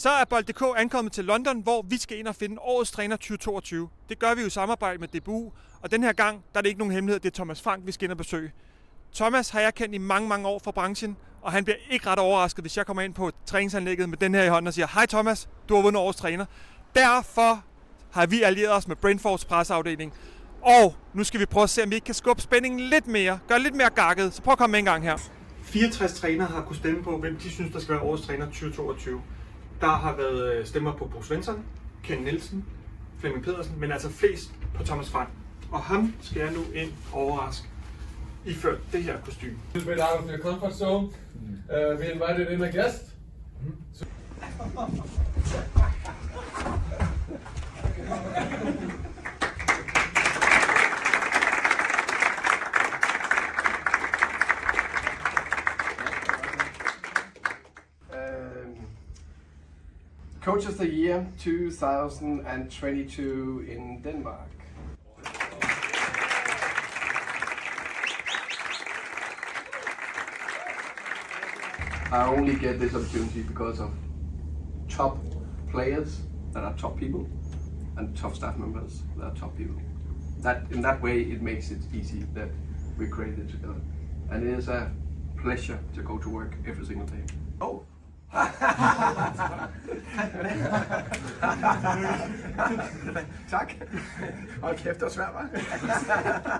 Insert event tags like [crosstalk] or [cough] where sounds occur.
Så er Bold.dk ankommet til London, hvor vi skal ind og finde årets træner 2022. Det gør vi jo i samarbejde med DBU, og den her gang der er det ikke nogen hemmelighed, det er Thomas Frank, vi skal ind og besøge. Thomas har jeg kendt i mange, mange år fra branchen, og han bliver ikke ret overrasket, hvis jeg kommer ind på træningsanlægget med den her i hånden og siger, Hej Thomas, du har vundet årets træner. Derfor har vi allieret os med Brainforce presseafdeling. Og nu skal vi prøve at se, om vi ikke kan skubbe spændingen lidt mere, gøre lidt mere gakket. Så prøv at komme med en gang her. 64 trænere har kunnet stemme på, hvem de synes, der skal være årets træner 2022. Der har været øh, stemmer på Bo Svensson, Ken Nielsen, Flemming Pedersen, men altså flest på Thomas Frank. Og ham skal jeg nu ind og overraske iført det her kostume. little bit out of your comfort zone. Uh, we invited in a guest. Um, [laughs] Coach of the Year 2022 in Denmark. I only get this opportunity because of top players that are top people and top staff members that are top people. That in that way it makes it easy that we created it together. And it is a pleasure to go to work every single day. Oh, [laughs] tak. Hold kæft, det var svært, hva'? [laughs]